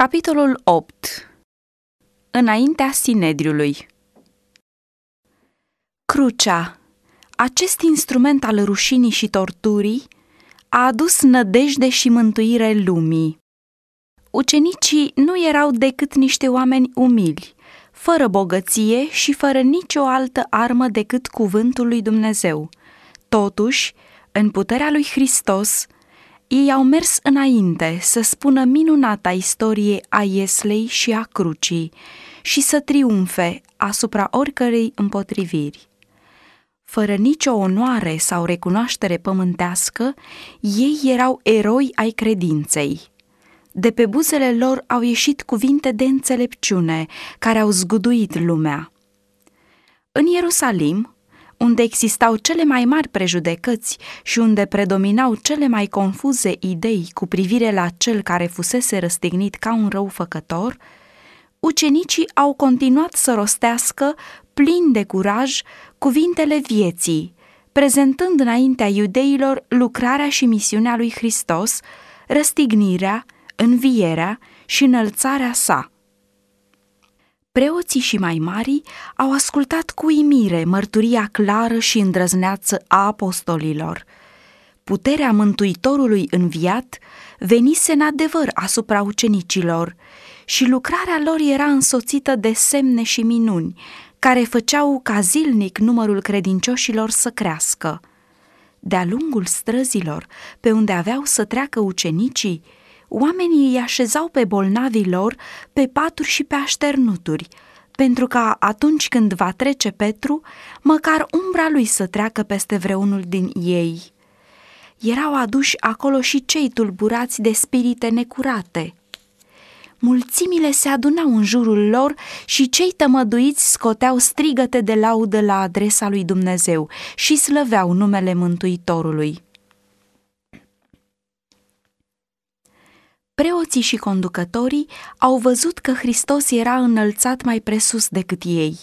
Capitolul 8 Înaintea Sinedriului Crucea, acest instrument al rușinii și torturii, a adus nădejde și mântuire lumii. Ucenicii nu erau decât niște oameni umili, fără bogăție și fără nicio altă armă decât cuvântul lui Dumnezeu. Totuși, în puterea lui Hristos, ei au mers înainte să spună minunata istorie a Ieslei și a crucii și să triumfe asupra oricărei împotriviri. Fără nicio onoare sau recunoaștere pământească, ei erau eroi ai credinței. De pe buzele lor au ieșit cuvinte de înțelepciune care au zguduit lumea. În Ierusalim, unde existau cele mai mari prejudecăți și unde predominau cele mai confuze idei cu privire la cel care fusese răstignit ca un răufăcător, ucenicii au continuat să rostească, plin de curaj, cuvintele vieții, prezentând înaintea iudeilor lucrarea și misiunea lui Hristos, răstignirea, învierea și înălțarea sa. Preoții și mai mari au ascultat cu imire mărturia clară și îndrăzneață a apostolilor. Puterea Mântuitorului înviat venise în adevăr asupra ucenicilor și lucrarea lor era însoțită de semne și minuni, care făceau ca zilnic numărul credincioșilor să crească. De-a lungul străzilor, pe unde aveau să treacă ucenicii, oamenii îi așezau pe bolnavii lor pe paturi și pe așternuturi, pentru ca atunci când va trece Petru, măcar umbra lui să treacă peste vreunul din ei. Erau aduși acolo și cei tulburați de spirite necurate. Mulțimile se adunau în jurul lor și cei tămăduiți scoteau strigăte de laudă la adresa lui Dumnezeu și slăveau numele Mântuitorului. Preoții și conducătorii au văzut că Hristos era înălțat mai presus decât ei.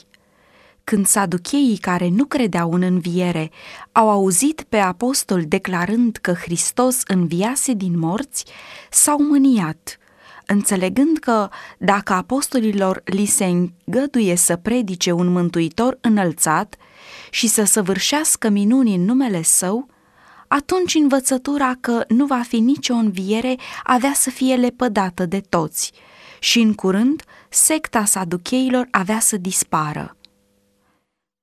Când saducheii care nu credeau în înviere au auzit pe apostol declarând că Hristos înviase din morți, s-au mâniat, înțelegând că dacă apostolilor li se îngăduie să predice un mântuitor înălțat și să săvârșească minuni în numele său, atunci învățătura că nu va fi nicio înviere avea să fie lepădată de toți și în curând secta saducheilor avea să dispară.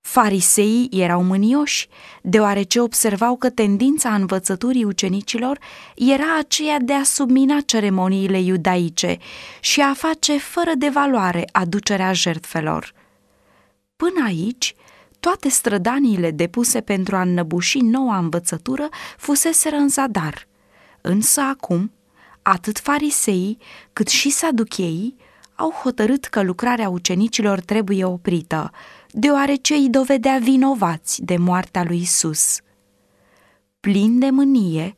Fariseii erau mânioși, deoarece observau că tendința învățăturii ucenicilor era aceea de a submina ceremoniile iudaice și a face fără de valoare aducerea jertfelor. Până aici, toate strădaniile depuse pentru a înnăbuși noua învățătură fuseseră în zadar. Însă acum, atât fariseii cât și saducheii au hotărât că lucrarea ucenicilor trebuie oprită, deoarece îi dovedea vinovați de moartea lui Isus. Plin de mânie,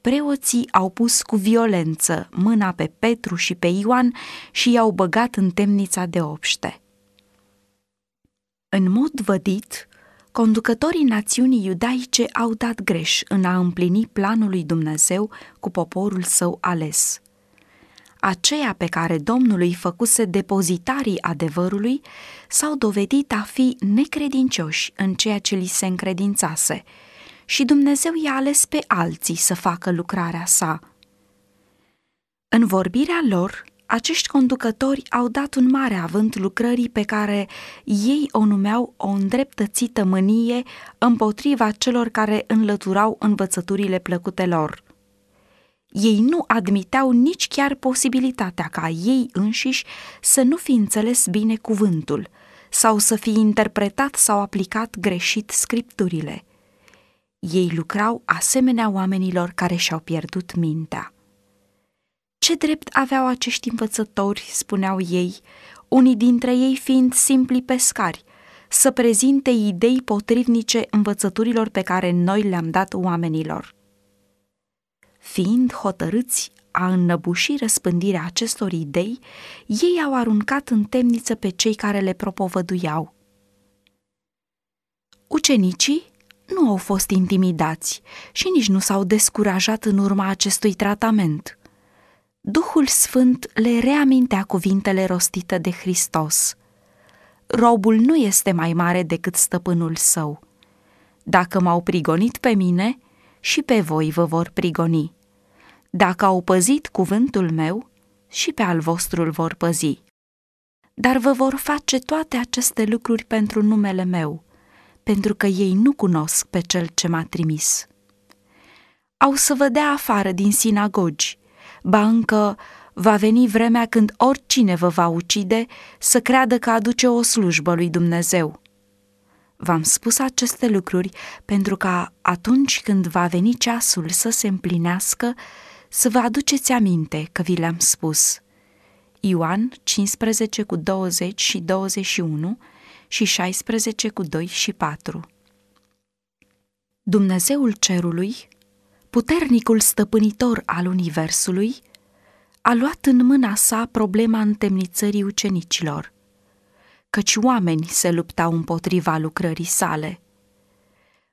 preoții au pus cu violență mâna pe Petru și pe Ioan și i-au băgat în temnița de obște. În mod vădit, conducătorii națiunii iudaice au dat greș în a împlini planul lui Dumnezeu cu poporul său ales. Aceia pe care Domnul îi făcuse depozitarii adevărului s-au dovedit a fi necredincioși în ceea ce li se încredințase și Dumnezeu i-a ales pe alții să facă lucrarea sa. În vorbirea lor, acești conducători au dat un mare avânt lucrării pe care ei o numeau o îndreptățită mânie împotriva celor care înlăturau învățăturile plăcute lor. Ei nu admiteau nici chiar posibilitatea ca ei înșiși să nu fi înțeles bine cuvântul sau să fi interpretat sau aplicat greșit scripturile. Ei lucrau asemenea oamenilor care și-au pierdut mintea. Ce drept aveau acești învățători, spuneau ei, unii dintre ei fiind simpli pescari, să prezinte idei potrivnice învățăturilor pe care noi le-am dat oamenilor. Fiind hotărâți a înnăbuși răspândirea acestor idei, ei au aruncat în temniță pe cei care le propovăduiau. Ucenicii nu au fost intimidați și nici nu s-au descurajat în urma acestui tratament – Duhul Sfânt le reamintea cuvintele rostite de Hristos. Robul nu este mai mare decât stăpânul său. Dacă m-au prigonit pe mine, și pe voi vă vor prigoni. Dacă au păzit cuvântul meu, și pe al vostru îl vor păzi. Dar vă vor face toate aceste lucruri pentru numele meu, pentru că ei nu cunosc pe cel ce m-a trimis. Au să vă dea afară din sinagogi, ba încă va veni vremea când oricine vă va ucide să creadă că aduce o slujbă lui Dumnezeu. V-am spus aceste lucruri pentru ca atunci când va veni ceasul să se împlinească, să vă aduceți aminte că vi le-am spus. Ioan 15 cu 20 și 21 și 16 cu 2 și 4 Dumnezeul cerului, puternicul stăpânitor al universului, a luat în mâna sa problema întemnițării ucenicilor, căci oameni se luptau împotriva lucrării sale.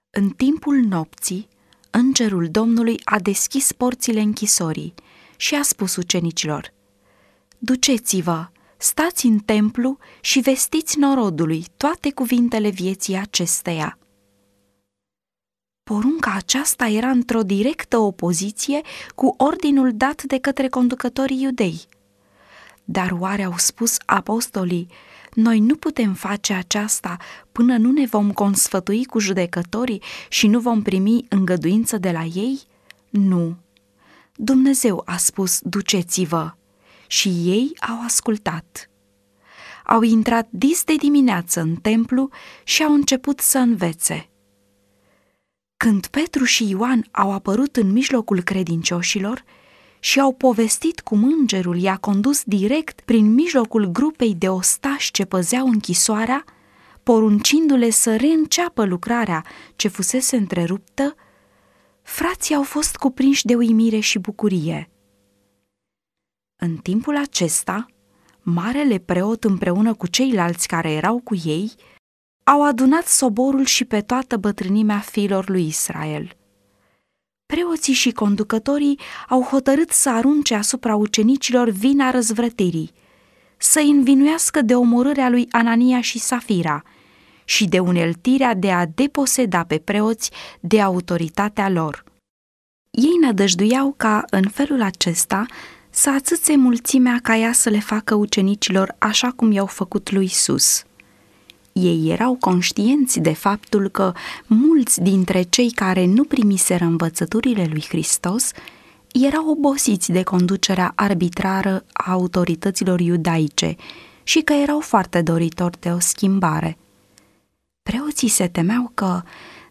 În timpul nopții, îngerul Domnului a deschis porțile închisorii și a spus ucenicilor, Duceți-vă, stați în templu și vestiți norodului toate cuvintele vieții acesteia. Porunca aceasta era într-o directă opoziție cu ordinul dat de către conducătorii iudei. Dar oare au spus apostolii, noi nu putem face aceasta până nu ne vom consfătui cu judecătorii și nu vom primi îngăduință de la ei? Nu. Dumnezeu a spus, duceți-vă. Și ei au ascultat. Au intrat dis de dimineață în templu și au început să învețe. Când Petru și Ioan au apărut în mijlocul credincioșilor, și au povestit cum îngerul i-a condus direct prin mijlocul grupei de ostași ce păzeau închisoarea, poruncindu-le să reînceapă lucrarea ce fusese întreruptă, frații au fost cuprinși de uimire și bucurie. În timpul acesta, marele preot împreună cu ceilalți care erau cu ei, au adunat soborul și pe toată bătrânimea fiilor lui Israel – Preoții și conducătorii au hotărât să arunce asupra ucenicilor vina răzvrătirii, să învinuiască de omorârea lui Anania și Safira și de uneltirea de a deposeda pe preoți de autoritatea lor. Ei nădăjduiau ca, în felul acesta, să atâțe mulțimea ca ea să le facă ucenicilor așa cum i-au făcut lui Isus. Ei erau conștienți de faptul că mulți dintre cei care nu primiseră învățăturile lui Hristos erau obosiți de conducerea arbitrară a autorităților iudaice și că erau foarte doritori de o schimbare. Preoții se temeau că,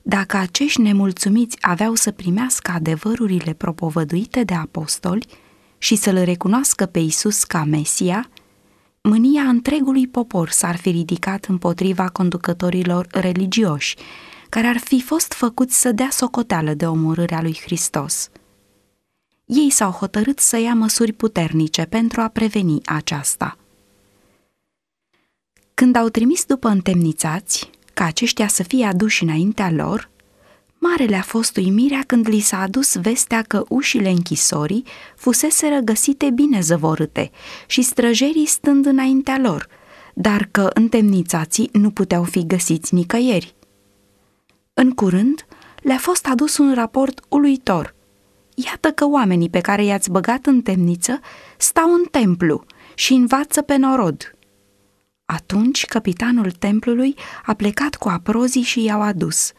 dacă acești nemulțumiți aveau să primească adevărurile propovăduite de apostoli și să-L recunoască pe Isus ca Mesia, mânia întregului popor s-ar fi ridicat împotriva conducătorilor religioși, care ar fi fost făcuți să dea socoteală de omorârea lui Hristos. Ei s-au hotărât să ia măsuri puternice pentru a preveni aceasta. Când au trimis după întemnițați, ca aceștia să fie aduși înaintea lor, Marele a fost uimirea când li s-a adus vestea că ușile închisorii fusese găsite bine zăvorâte și străjerii stând înaintea lor, dar că întemnițații nu puteau fi găsiți nicăieri. În curând, le-a fost adus un raport uluitor. Iată că oamenii pe care i-ați băgat în temniță stau în templu și învață pe norod. Atunci capitanul templului a plecat cu aprozii și i-au adus –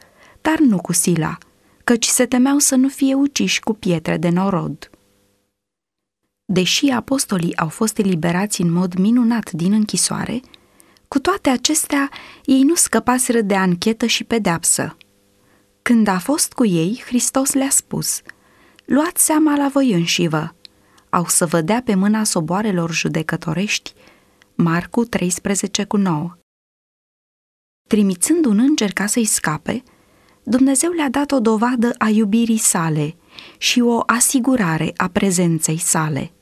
dar nu cu sila, căci se temeau să nu fie uciși cu pietre de norod. Deși apostolii au fost eliberați în mod minunat din închisoare, cu toate acestea ei nu scăpaseră de anchetă și pedeapsă. Când a fost cu ei, Hristos le-a spus, Luați seama la voi înșivă, au să vă dea pe mâna soboarelor judecătorești, Marcu 13 cu 9. Trimițând un înger ca să-i scape, Dumnezeu le-a dat o dovadă a iubirii sale și o asigurare a prezenței sale.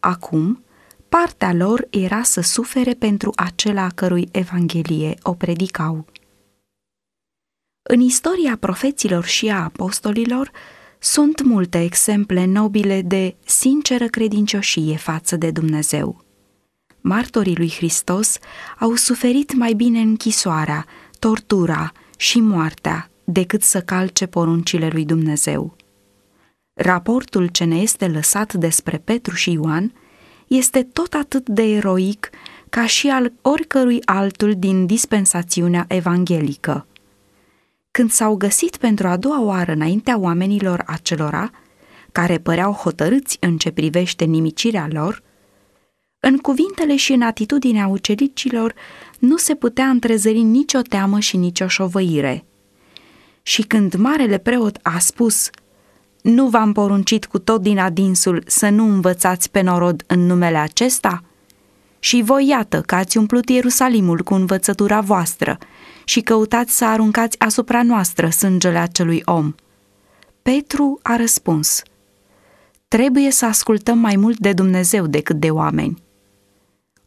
Acum, partea lor era să sufere pentru acela cărui Evanghelie o predicau. În istoria profeților și a apostolilor Sunt multe exemple nobile de sinceră credincioșie față de Dumnezeu. Martorii lui Hristos au suferit mai bine închisoarea, tortura și moartea decât să calce poruncile lui Dumnezeu. Raportul ce ne este lăsat despre Petru și Ioan este tot atât de eroic ca și al oricărui altul din dispensațiunea evanghelică. Când s-au găsit pentru a doua oară înaintea oamenilor acelora, care păreau hotărâți în ce privește nimicirea lor, în cuvintele și în atitudinea ucenicilor nu se putea întrezări nicio teamă și nicio șovăire. Și când marele preot a spus, nu v-am poruncit cu tot din adinsul să nu învățați pe norod în numele acesta? Și voi iată că ați umplut Ierusalimul cu învățătura voastră și căutați să aruncați asupra noastră sângele acelui om. Petru a răspuns, trebuie să ascultăm mai mult de Dumnezeu decât de oameni.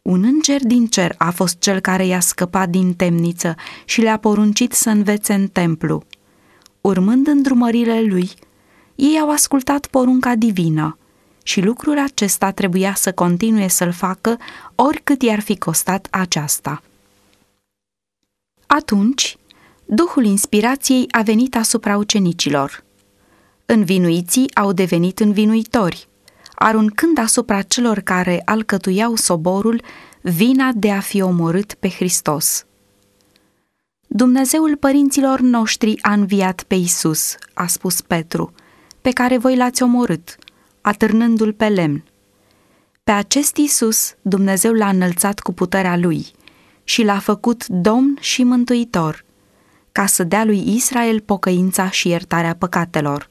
Un înger din cer a fost cel care i-a scăpat din temniță și le-a poruncit să învețe în templu. Urmând îndrumările lui, ei au ascultat porunca divină și lucrul acesta trebuia să continue să-l facă oricât i-ar fi costat aceasta. Atunci, Duhul inspirației a venit asupra ucenicilor. Învinuiții au devenit învinuitori, aruncând asupra celor care alcătuiau soborul vina de a fi omorât pe Hristos. Dumnezeul părinților noștri a înviat pe Isus, a spus Petru, pe care voi l-ați omorât, atârnându-l pe lemn. Pe acest Isus Dumnezeu l-a înălțat cu puterea lui și l-a făcut domn și mântuitor, ca să dea lui Israel pocăința și iertarea păcatelor.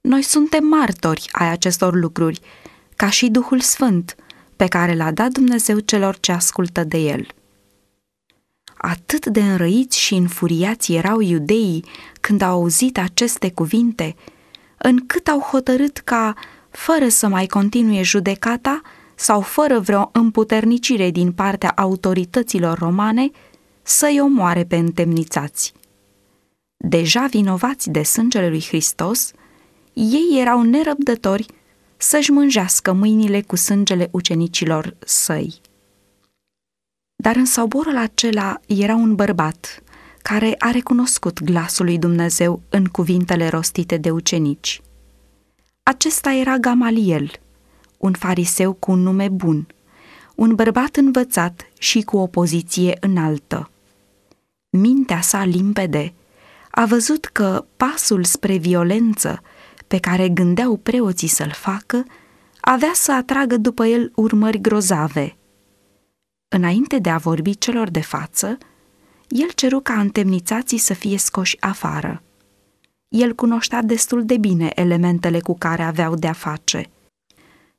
Noi suntem martori ai acestor lucruri, ca și Duhul Sfânt, pe care l-a dat Dumnezeu celor ce ascultă de el. Atât de înrăiți și înfuriați erau iudeii când au auzit aceste cuvinte, încât au hotărât ca, fără să mai continue judecata sau fără vreo împuternicire din partea autorităților romane, să-i omoare pe întemnițați. Deja vinovați de sângele lui Hristos, ei erau nerăbdători să-și mânjească mâinile cu sângele ucenicilor săi. Dar în soborul acela era un bărbat care a recunoscut glasul lui Dumnezeu în cuvintele rostite de ucenici. Acesta era Gamaliel, un fariseu cu un nume bun, un bărbat învățat și cu o poziție înaltă. Mintea sa limpede a văzut că pasul spre violență pe care gândeau preoții să-l facă avea să atragă după el urmări grozave. Înainte de a vorbi celor de față, el ceru ca întemnițații să fie scoși afară. El cunoștea destul de bine elementele cu care aveau de-a face.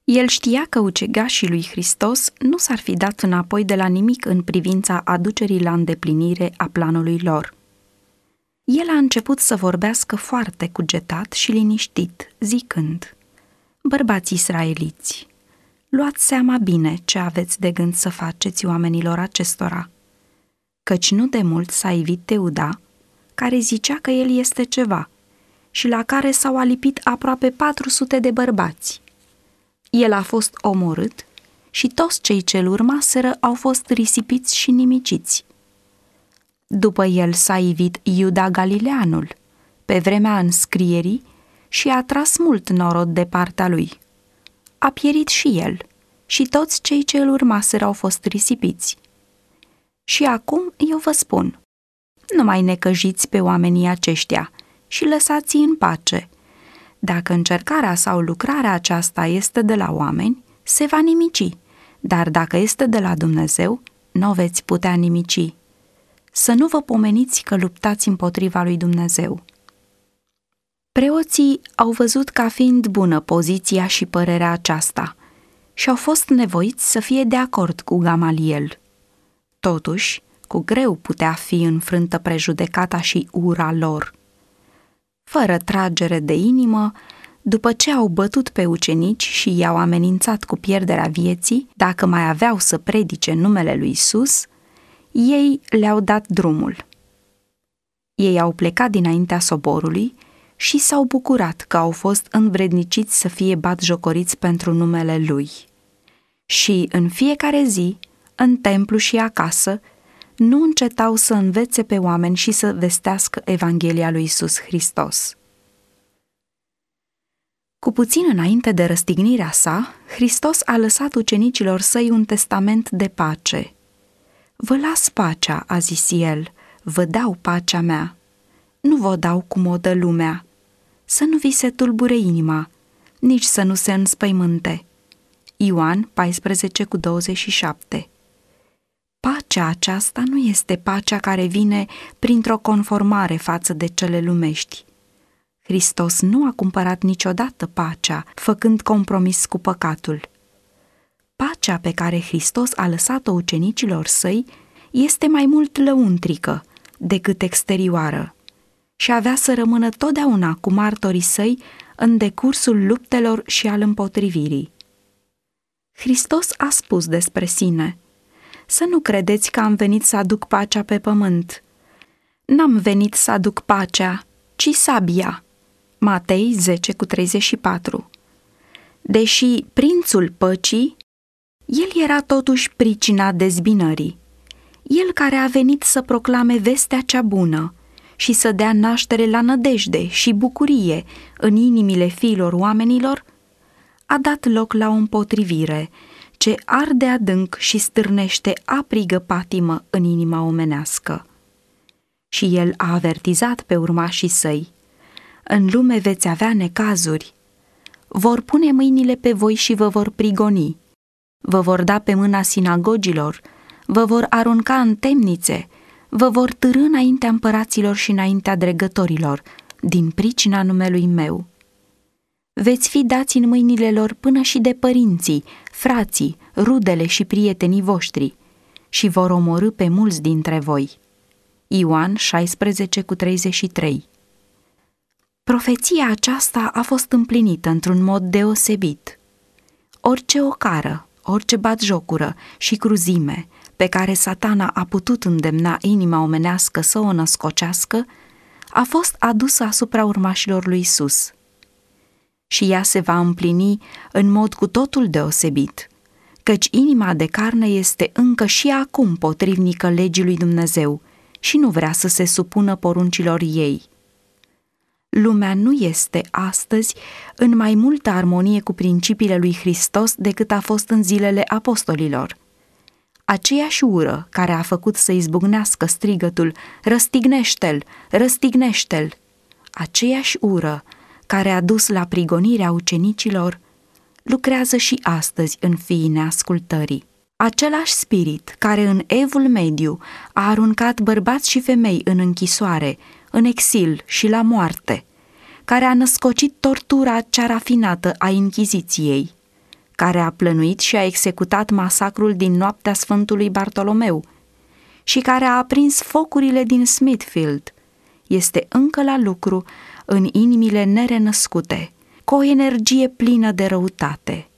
El știa că ucegașii lui Hristos nu s-ar fi dat înapoi de la nimic în privința aducerii la îndeplinire a planului lor. El a început să vorbească foarte cugetat și liniștit, zicând, Bărbați israeliți, luați seama bine ce aveți de gând să faceți oamenilor acestora – căci nu de mult s-a ivit Teuda, care zicea că el este ceva și la care s-au alipit aproape 400 de bărbați. El a fost omorât și toți cei ce-l urmaseră au fost risipiți și nimiciți. După el s-a ivit Iuda Galileanul, pe vremea înscrierii, și a tras mult norod de partea lui. A pierit și el, și toți cei ce îl urmaseră au fost risipiți. Și acum eu vă spun, nu mai necăjiți pe oamenii aceștia și lăsați-i în pace. Dacă încercarea sau lucrarea aceasta este de la oameni, se va nimici, dar dacă este de la Dumnezeu, nu veți putea nimici. Să nu vă pomeniți că luptați împotriva lui Dumnezeu. Preoții au văzut ca fiind bună poziția și părerea aceasta și au fost nevoiți să fie de acord cu Gamaliel – Totuși, cu greu putea fi înfrântă prejudecata și ura lor. Fără tragere de inimă, după ce au bătut pe ucenici și i-au amenințat cu pierderea vieții, dacă mai aveau să predice numele lui Isus, ei le-au dat drumul. Ei au plecat dinaintea soborului și s-au bucurat că au fost învredniciți să fie batjocoriți pentru numele Lui. Și în fiecare zi, în templu și acasă, nu încetau să învețe pe oameni și să vestească Evanghelia lui Isus Hristos. Cu puțin înainte de răstignirea sa, Hristos a lăsat ucenicilor săi un testament de pace. Vă las pacea, a zis el, vă dau pacea mea. Nu vă dau cum o dă lumea. Să nu vi se tulbure inima, nici să nu se înspăimânte. Ioan 14 cu 27 Pacea aceasta nu este pacea care vine printr-o conformare față de cele lumești. Hristos nu a cumpărat niciodată pacea, făcând compromis cu păcatul. Pacea pe care Hristos a lăsat-o ucenicilor săi este mai mult lăuntrică decât exterioară și avea să rămână totdeauna cu martorii săi în decursul luptelor și al împotrivirii. Hristos a spus despre sine – să nu credeți că am venit să aduc pacea pe pământ. N-am venit să aduc pacea, ci sabia. Matei 10 cu 34 Deși prințul păcii, el era totuși pricina dezbinării. El care a venit să proclame vestea cea bună și să dea naștere la nădejde și bucurie în inimile fiilor oamenilor, a dat loc la o împotrivire ce arde adânc și stârnește aprigă patimă în inima omenească. Și el a avertizat pe urmașii săi, în lume veți avea necazuri, vor pune mâinile pe voi și vă vor prigoni, vă vor da pe mâna sinagogilor, vă vor arunca în temnițe, vă vor târâ înaintea împăraților și înaintea dregătorilor, din pricina numelui meu veți fi dați în mâinile lor până și de părinții, frații, rudele și prietenii voștri și vor omorâ pe mulți dintre voi. Ioan 16 cu 33 Profeția aceasta a fost împlinită într-un mod deosebit. Orice ocară, orice batjocură și cruzime pe care satana a putut îndemna inima omenească să o născocească, a fost adusă asupra urmașilor lui Isus – și ea se va împlini în mod cu totul deosebit, căci inima de carne este încă și acum potrivnică legii lui Dumnezeu și nu vrea să se supună poruncilor ei. Lumea nu este astăzi în mai multă armonie cu principiile lui Hristos decât a fost în zilele apostolilor. Aceeași ură care a făcut să izbucnească strigătul Răstignește-l, răstignește-l, aceeași ură care a dus la prigonirea ucenicilor, lucrează și astăzi în fiii neascultării. Același spirit care în evul mediu a aruncat bărbați și femei în închisoare, în exil și la moarte, care a născocit tortura cea rafinată a Inchiziției, care a plănuit și a executat masacrul din noaptea Sfântului Bartolomeu și care a aprins focurile din Smithfield, este încă la lucru în inimile nerenăscute, cu o energie plină de răutate.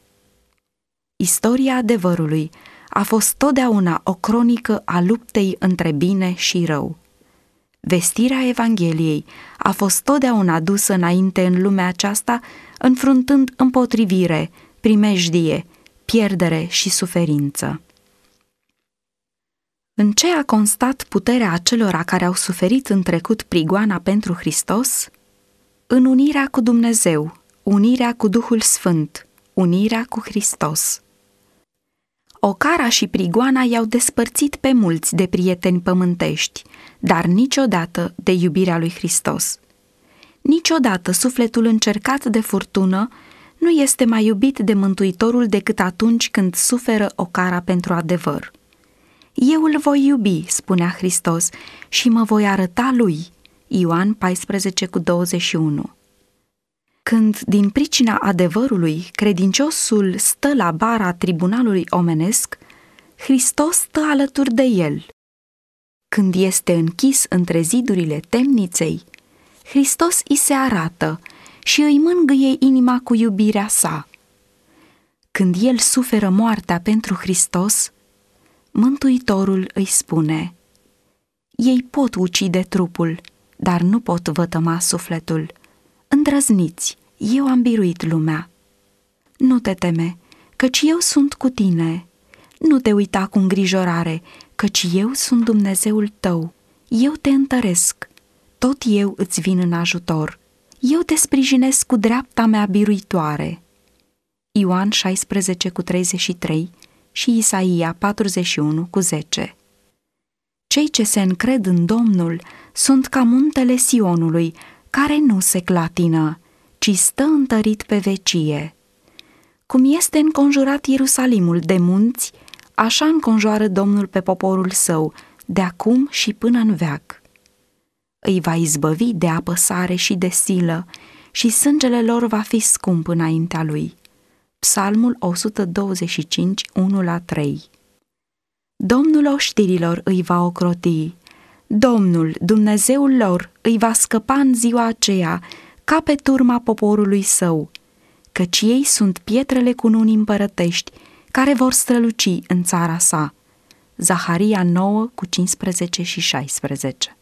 Istoria adevărului a fost totdeauna o cronică a luptei între bine și rău. Vestirea Evangheliei a fost totdeauna dusă înainte în lumea aceasta, înfruntând împotrivire, primejdie, pierdere și suferință. În ce a constat puterea acelora care au suferit în trecut prigoana pentru Hristos? în unirea cu Dumnezeu, unirea cu Duhul Sfânt, unirea cu Hristos. Ocara și prigoana i-au despărțit pe mulți de prieteni pământești, dar niciodată de iubirea lui Hristos. Niciodată sufletul încercat de furtună nu este mai iubit de Mântuitorul decât atunci când suferă ocara pentru adevăr. Eu îl voi iubi, spunea Hristos, și mă voi arăta lui – Ioan 14 cu 21 Când, din pricina adevărului, credinciosul stă la bara tribunalului omenesc, Hristos stă alături de el. Când este închis între zidurile temniței, Hristos îi se arată și îi mângâie inima cu iubirea sa. Când el suferă moartea pentru Hristos, Mântuitorul îi spune, Ei pot ucide trupul, dar nu pot vătăma sufletul. Îndrăzniți, eu am biruit lumea. Nu te teme, căci eu sunt cu tine. Nu te uita cu îngrijorare, căci eu sunt Dumnezeul tău. Eu te întăresc, tot eu îți vin în ajutor. Eu te sprijinesc cu dreapta mea biruitoare. Ioan 16 cu 33 și Isaia 41 cu 10 Cei ce se încred în Domnul sunt ca muntele Sionului, care nu se clatină, ci stă întărit pe vecie. Cum este înconjurat Ierusalimul de munți, așa înconjoară Domnul pe poporul său, de acum și până în veac. Îi va izbăvi de apăsare și de silă și sângele lor va fi scump înaintea lui. Psalmul 125, 1 la 3 Domnul oștirilor îi va ocroti, Domnul, Dumnezeul lor, îi va scăpa în ziua aceea, ca pe turma poporului său, căci ei sunt pietrele cununii împărătești, care vor străluci în țara sa. Zaharia 9 cu 15 și 16